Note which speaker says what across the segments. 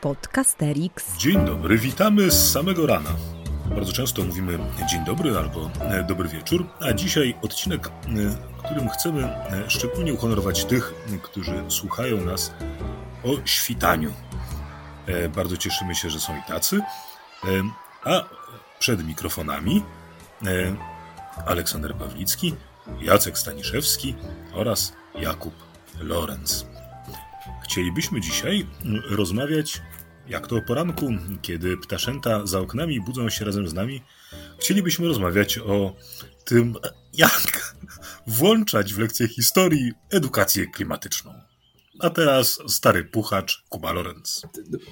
Speaker 1: Podcasterix.
Speaker 2: Dzień dobry, witamy z samego rana. Bardzo często mówimy dzień dobry albo e, dobry wieczór, a dzisiaj odcinek, e, którym chcemy e, szczególnie uhonorować tych, którzy słuchają nas o świtaniu. Bardzo cieszymy się, że są i tacy. A przed mikrofonami Aleksander Pawlicki, Jacek Staniszewski oraz Jakub Lorenz. Chcielibyśmy dzisiaj rozmawiać, jak to o poranku, kiedy ptaszęta za oknami budzą się razem z nami, chcielibyśmy rozmawiać o tym, jak włączać w lekcję historii edukację klimatyczną. A teraz stary puchacz Kuba Lorenz.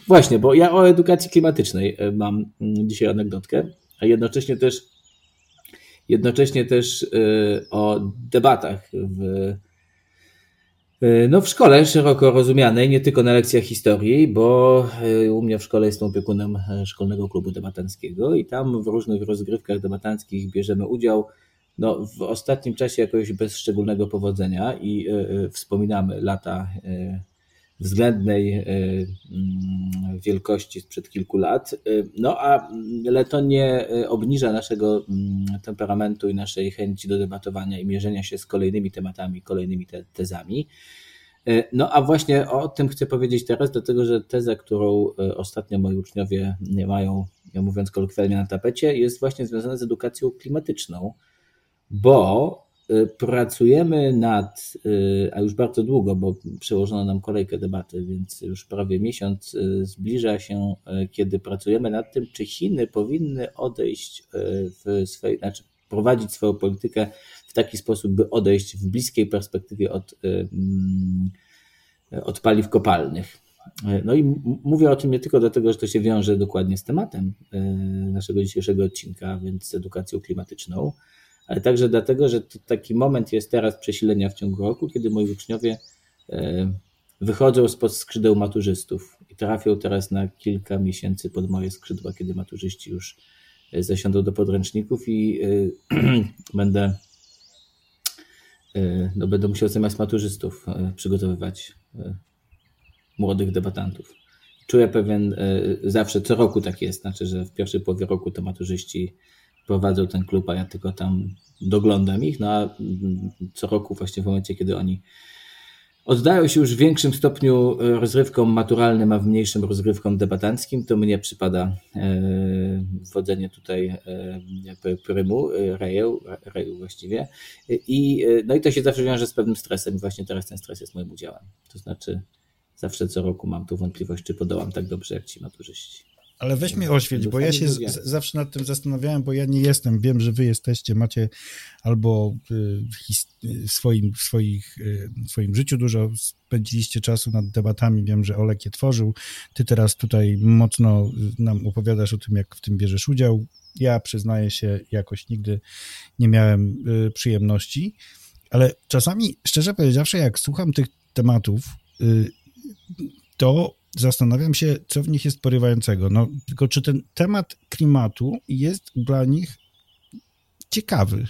Speaker 3: Właśnie, bo ja o edukacji klimatycznej e, mam mm, dzisiaj anegdotkę, a jednocześnie też jednocześnie też e, o debatach w no w szkole szeroko rozumianej, nie tylko na lekcjach historii, bo e, u mnie w szkole jestem opiekunem e, szkolnego klubu debatanckiego i tam w różnych rozgrywkach debatanckich bierzemy udział. No, w ostatnim czasie jakoś bez szczególnego powodzenia i wspominamy lata względnej mm, wielkości sprzed kilku lat. No a ale to nie obniża naszego mm, temperamentu i naszej chęci do debatowania i mierzenia się z kolejnymi tematami, kolejnymi te, tezami. No a właśnie o tym chcę powiedzieć teraz, dlatego że teza, którą ostatnio moi uczniowie nie mają, mówiąc kolokwialnie, na tapecie, jest właśnie związana z edukacją klimatyczną, bo pracujemy nad, e, a już bardzo długo, bo przełożono nam kolejkę debaty, więc już prawie miesiąc zbliża się, kiedy pracujemy nad tym, czy Chiny powinny odejść w swojej, znaczy prowadzić swoją politykę w taki sposób, by odejść w bliskiej perspektywie od, mm, od paliw kopalnych. No i mówię o tym nie tylko dlatego, że to się wiąże dokładnie z tematem naszego dzisiejszego odcinka, więc z edukacją klimatyczną, ale także dlatego, że taki moment jest teraz przesilenia w ciągu roku, kiedy moi uczniowie wychodzą spod skrzydeł maturzystów i trafią teraz na kilka miesięcy pod moje skrzydła, kiedy maturzyści już zasiądą do podręczników i będę no, będę musiał zamiast maturzystów przygotowywać młodych debatantów. Czuję pewien, zawsze co roku tak jest, znaczy, że w pierwszej połowie roku to maturzyści prowadzą ten klub, a ja tylko tam doglądam ich, no a co roku właśnie w momencie, kiedy oni oddają się już w większym stopniu e, rozrywkom maturalnym, a w mniejszym rozrywkom debatanckim, to mnie przypada e, wodzenie tutaj e, prymu, reju, reju właściwie. I, no i to się zawsze wiąże z pewnym stresem i właśnie teraz ten stres jest moim udziałem. To znaczy zawsze co roku mam tu wątpliwość, czy podołam tak dobrze jak ci maturzyści.
Speaker 4: Ale weź mnie oświeć, bo ja się z, zawsze nad tym zastanawiałem, bo ja nie jestem, wiem, że wy jesteście, macie albo y, w swoim, w swoich, y, w swoim życiu dużo spędziliście czasu nad debatami, wiem, że Olek je tworzył, ty teraz tutaj mocno nam opowiadasz o tym, jak w tym bierzesz udział. Ja przyznaję się, jakoś nigdy nie miałem y, przyjemności, ale czasami, szczerze powiedziawszy, jak słucham tych tematów, to zastanawiam się, co w nich jest porywającego. No, tylko czy ten temat klimatu jest dla nich ciekawy?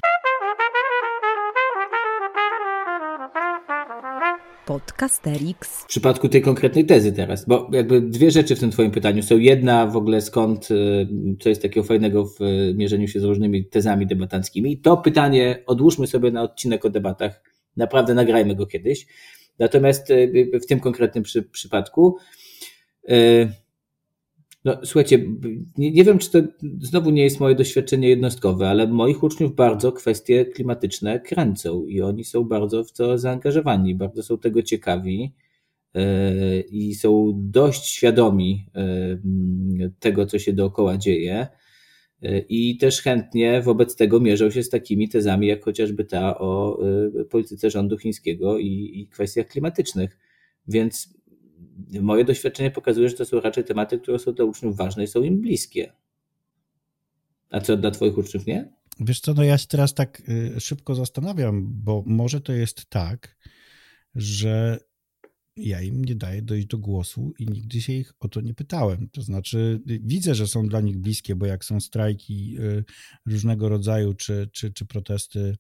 Speaker 1: Podcasterix.
Speaker 3: W przypadku tej konkretnej tezy teraz, bo jakby dwie rzeczy w tym twoim pytaniu są. Jedna w ogóle skąd, y, co jest takiego fajnego w mierzeniu się z różnymi tezami debatanckimi. To pytanie odłóżmy sobie na odcinek o debatach. Naprawdę nagrajmy go kiedyś. Natomiast y, w tym konkretnym przy, przypadku no, słuchajcie, nie, nie, wiem, czy to znowu nie jest moje doświadczenie jednostkowe, ale moich uczniów bardzo kwestie klimatyczne kręcą i oni są bardzo w to zaangażowani, bardzo są tego ciekawi e, i są dość świadomi e, tego, co się dookoła dzieje. I też chętnie wobec tego mierzą się z takimi tezami, jak chociażby ta o polityce rządu chińskiego i, i kwestiach klimatycznych. Więc moje doświadczenie pokazuje, że to są raczej tematy, które są dla uczniów ważne i są im bliskie. A co dla Twoich uczniów nie?
Speaker 4: Wiesz co, no ja się teraz tak y, szybko zastanawiam, bo może to jest tak, że ja im nie daję dojść do głosu i nigdy się ich o to nie pytałem. To znaczy, y, widzę, że są dla nich bliskie, bo jak są strajki y, różnego rodzaju, czy, czy, czy protesty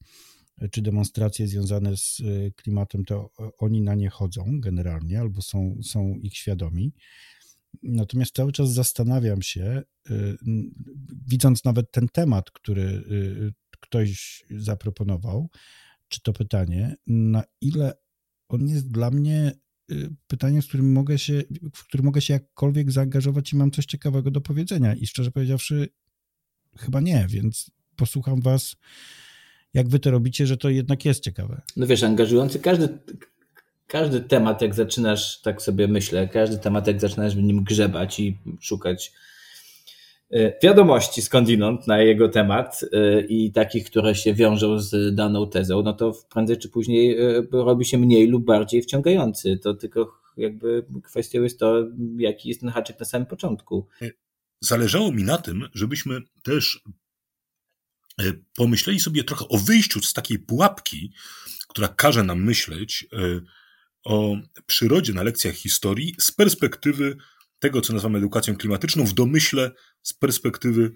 Speaker 4: czy demonstracje związane z e, klimatem, to oni na nie chodzą generalnie albo są, są ich świadomi. natomiast cały czas zastanawiam się, widząc nawet ten temat, który ktoś zaproponował, czy to pytanie, na ile on jest dla mnie pytaniem, z którym mogę się, w którym mogę się jakkolwiek zaangażować i mam coś ciekawego do powiedzenia. I szczerze powiedziawszy, chyba nie, więc posłucham was, jak wy to robicie, że to jednak jest ciekawe.
Speaker 3: No wiesz, angażujący każdy, każdy temat, jak zaczynasz, tak sobie myślę, każdy temat, jak zaczynasz w nim grzebać i szukać e, wiadomości skądinąd na jego temat e, i takich, które się wiążą z daną tezą, no to prędzej czy później e, robi się mniej lub bardziej wciągający. To tylko jakby kwestią jest to, jaki jest ten haczyk na samym początku.
Speaker 2: Zależało mi na tym, żebyśmy też pomyśleli sobie trochę o wyjściu z takiej pułapki, która każe nam myśleć o przyrodzie na lekcjach historii z perspektywy tego, co nazywamy edukacją klimatyczną, w domyśle z perspektywy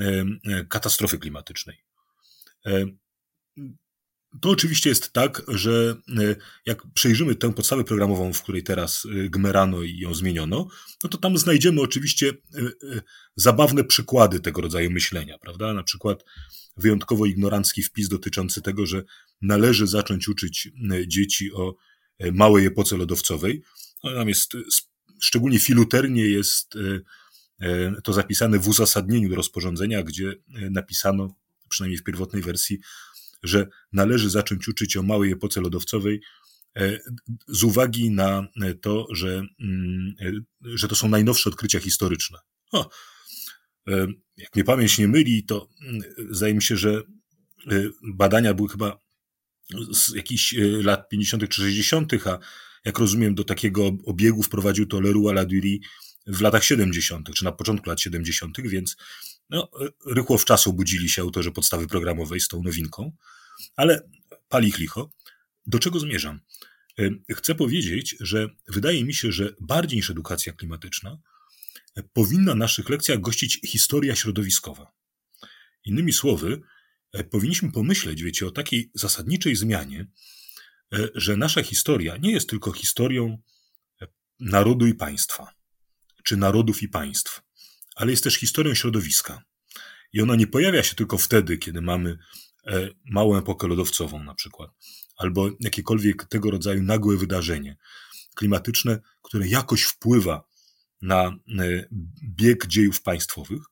Speaker 2: e, e, katastrofy klimatycznej. E, to oczywiście jest tak, że jak przejrzymy tę podstawę programową, w której teraz gmerano i ją zmieniono, no to tam znajdziemy oczywiście zabawne przykłady tego rodzaju myślenia, prawda? Na przykład wyjątkowo ignorancki wpis dotyczący tego, że należy zacząć uczyć dzieci o E, małej epoce lodowcowej. No, tam jest, szczególnie filuternie jest e, e, to zapisane w uzasadnieniu rozporządzenia, gdzie napisano, przynajmniej w pierwotnej wersji, że należy zacząć uczyć o małej epoce lodowcowej z uwagi na to, że, mm, że to są najnowsze odkrycia historyczne. O, jak mnie pamięć nie myli, to mm, zdaje mi się, że badania były chyba z jakichś e, lat 50. czy 60., a jak rozumiem, do takiego obiegu wprowadził to Leroy Ladurie w latach 70., czy na początku lat 70., więc no, e, rychło w czasu budzili się autorzy podstawy programowej z tą nowinką, ale pali licho. Do czego zmierzam? E, chcę powiedzieć, że wydaje mi się, że bardziej niż edukacja klimatyczna powinna na naszych lekcjach gościć historia środowiskowa. Innymi słowy, E, powinniśmy pomyśleć, wiecie, o takiej zasadniczej zmianie, e, że nasza historia nie jest tylko historią e, narodu i państwa, czy narodów i państw, ale jest też historią środowiska. I ona nie pojawia się tylko wtedy, kiedy mamy małą epokę lodowcową na przykład, albo jakiekolwiek tego rodzaju nagłe wydarzenie klimatyczne, które jakoś wpływa na bieg dziejów państwowych,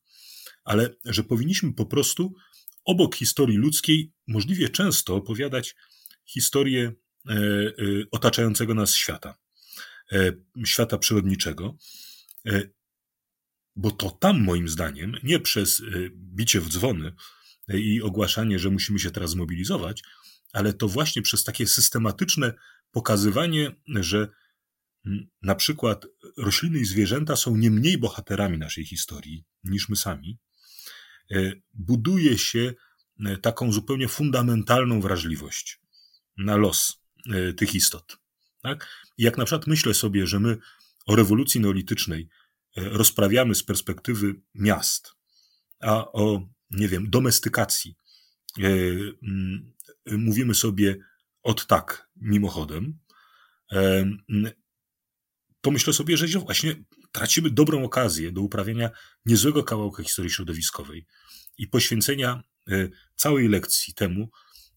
Speaker 2: ale że powinniśmy po prostu obok historii ludzkiej możliwie często opowiadać historię e, e, otaczającego nas świata, e, świata przyrodniczego, bo to tam moim zdaniem, nie przez bicie w dzwony i ogłaszanie, że musimy się teraz zmobilizować, ale to właśnie przez takie systematyczne pokazywanie, że na przykład rośliny i zwierzęta są nie mniej bohaterami naszej historii niż my sami, E, buduje się e, taką zupełnie fundamentalną wrażliwość na los e, tych istot. Tak? Jak na przykład myślę sobie, że my o rewolucji neolitycznej rozprawiamy z perspektywy miast, a o, nie wiem, domestykacji mówimy sobie od tak, mimochodem, to myślę sobie, że właśnie tracimy dobrą okazję do uprawiania niezłego kawałka historii środowiskowej i poświęcenia e, całej lekcji temu,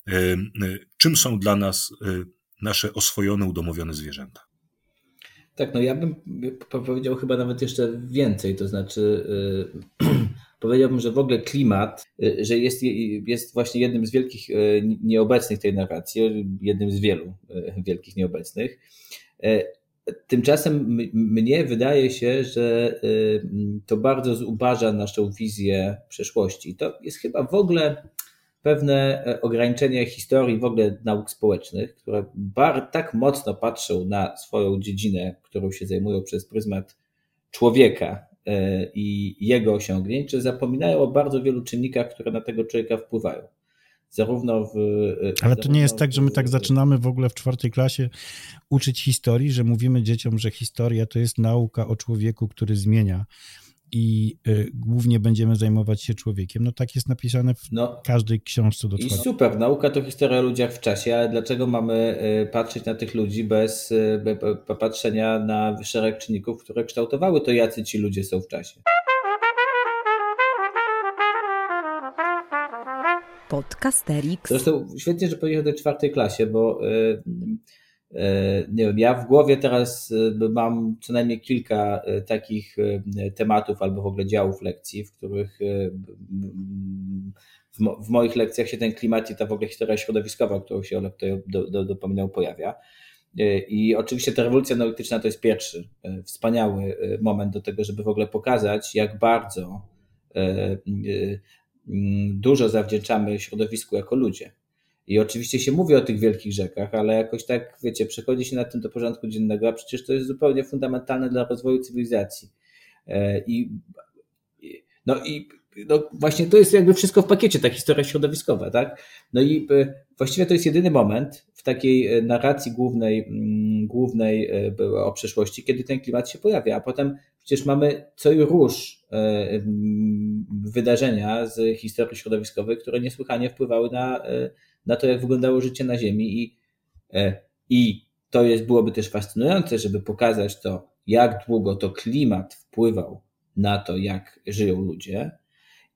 Speaker 2: e, e, czym są dla nas nasze oswojone, udomowione zwierzęta.
Speaker 3: Tak, no ja bym powiedział chyba nawet jeszcze więcej, to znaczy powiedziałbym, że w ogóle klimat, że jest, jest właśnie jednym z wielkich nieobecnych tej narracji, jednym z wielu wielkich nieobecnych. Tymczasem mnie wydaje się, że y, to bardzo zubaża naszą wizję przeszłości. To jest chyba w ogóle pewne e, ograniczenie historii, w ogóle nauk społecznych, które bar, tak mocno patrzą na swoją dziedzinę, którą się zajmują przez pryzmat człowieka e, i jego osiągnięć, że zapominają o bardzo wielu czynnikach, które na tego człowieka wpływają zarówno w.
Speaker 4: Ale to nie jest tak, że my tak zaczynamy w ogóle w czwartej klasie uczyć historii, że mówimy dzieciom, że historia to jest nauka o człowieku, który zmienia i y, głównie będziemy zajmować się człowiekiem. No tak jest napisane w no, każdej książce do
Speaker 3: I super, nauka to historia o ludziach w czasie, ale dlaczego mamy y, patrzeć na tych ludzi bez y, patrzenia na szereg czynników, które kształtowały to, jacy ci ludzie są w czasie?
Speaker 1: Podcasterix.
Speaker 3: Zresztą świetnie, że pojechał do czwartej klasie, bo E, nie wiem, ja w głowie teraz e, mam co najmniej kilka e, takich tematów albo w ogóle działów lekcji, w których w, moich lekcjach się ten klimat i ta w ogóle historia środowiskowa, którą się Olek tutaj do, do, dopominał, pojawia. I oczywiście ta rewolucja neolityczna to jest pierwszy wspaniały moment do tego, żeby w ogóle pokazać, jak bardzo dużo zawdzięczamy środowisku jako ludzie. I oczywiście się mówi o tych wielkich rzekach, ale jakoś tak, wiecie, przechodzi się na tym do porządku dziennego, a przecież to jest zupełnie fundamentalne dla rozwoju cywilizacji. E, I, no i no właśnie to jest jakby wszystko w pakiecie, ta historia środowiskowa, tak? No i e, właściwie to jest jedyny moment w takiej e, narracji głównej, mm, głównej o przeszłości, kiedy ten klimat się pojawia, a potem przecież mamy co i róż wydarzenia z historii środowiskowej, które niesłychanie wpływały na na to, jak wyglądało życie na Ziemi. I, e, i to jest, byłoby też fascynujące, żeby pokazać to, jak długo to klimat wpływał na to, jak żyją ludzie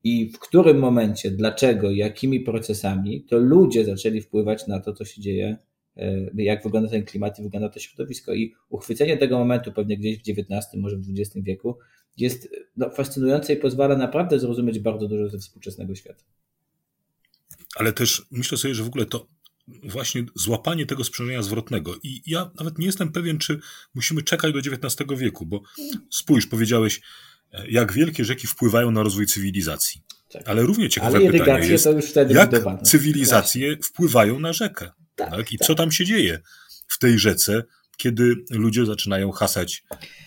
Speaker 3: i w którym momencie, dlaczego, jakimi procesami to ludzie zaczęli wpływać na to, co się dzieje, e, jak wygląda ten klimat i wygląda to środowisko. I uchwycenie tego momentu pewnie gdzieś w XIX, może w XX wieku jest no, fascynujące i pozwala naprawdę zrozumieć bardzo dużo ze współczesnego świata
Speaker 2: ale też myślę sobie, że w ogóle to właśnie złapanie tego sprzężenia zwrotnego. I ja nawet nie jestem pewien, czy musimy czekać do XIX wieku, bo spójrz, powiedziałeś, jak wielkie rzeki wpływają na rozwój cywilizacji. Tak. Ale równie ciekawe Ale pytanie jest, jak cywilizacje Właśnie. wpływają na rzekę. Tak, tak? I tak. co tam się dzieje w tej rzece, kiedy ludzie zaczynają hasać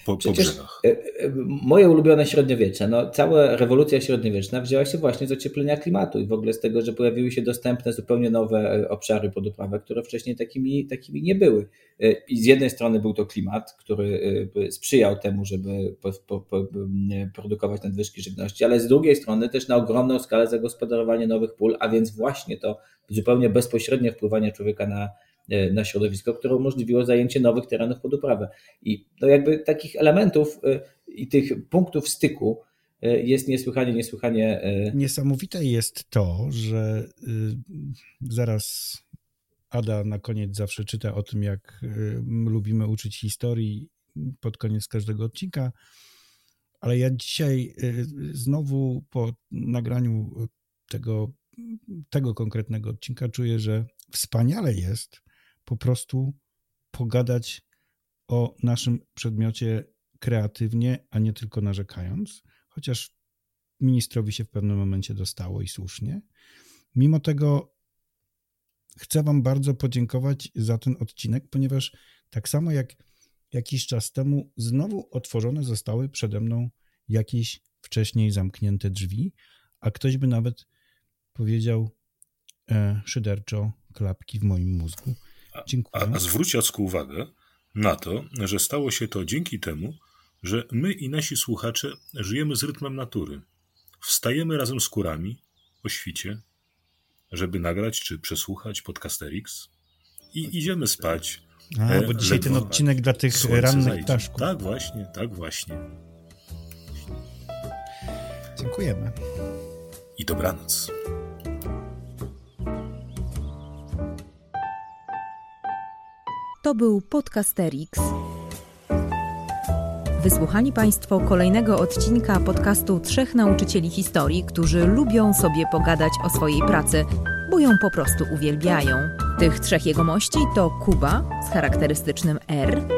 Speaker 2: po, po brzegach. E,
Speaker 3: e, moje ulubione średniowiecze, no cała rewolucja średniowieczna wzięła się właśnie z ocieplenia klimatu i w ogóle z tego, że pojawiły się dostępne zupełnie nowe e, obszary pod uprawę, które wcześniej takimi, takimi nie były. I z jednej strony był to klimat, który sprzyjał temu, żeby po, po, po, produkować nadwyżki żywności, ale z drugiej strony też na ogromną skalę zagospodarowanie nowych pól, a więc właśnie to zupełnie bezpośrednie wpływanie człowieka na, na środowisko, które umożliwiło zajęcie nowych terenów pod uprawę. I to jakby takich elementów e, i tych punktów styku e, jest niesłychanie, niesłychanie.
Speaker 4: Niesamowite jest to, że zaraz Ada na koniec zawsze czyta o tym, jak lubimy uczyć historii pod koniec każdego odcinka. Ale ja dzisiaj znowu po nagraniu tego, tego konkretnego odcinka czuję, że wspaniale jest, po prostu pogadać o naszym przedmiocie kreatywnie, a nie tylko narzekając, chociaż ministrowi się w pewnym momencie dostało i słusznie. Mimo tego chcę Wam bardzo podziękować za ten odcinek, ponieważ tak samo jak jakiś czas temu znowu otworzone zostały przede mną jakieś wcześniej zamknięte drzwi, a ktoś by nawet powiedział e, szyderczo klapki w moim mózgu.
Speaker 2: Dziękuję. A, a zwróć Jacku uwagę na to, że stało się to dzięki temu, że my i nasi słuchacze żyjemy z rytmem natury. Wstajemy razem z kurami o świcie, żeby nagrać czy przesłuchać podcasterix i idziemy spać.
Speaker 4: A, e, bo dzisiaj ten odcinek dla tych rannych zajdzie. ptaszków.
Speaker 2: Tak właśnie, tak właśnie.
Speaker 4: Dziękujemy.
Speaker 2: I dobranoc.
Speaker 1: To był Podcasterix. Wysłuchali Państwo kolejnego odcinka podcastu Trzech Nauczycieli Historii, którzy lubią sobie pogadać o swojej pracy, bo ją po prostu uwielbiają. Tych trzech jegomości to Kuba z charakterystycznym R,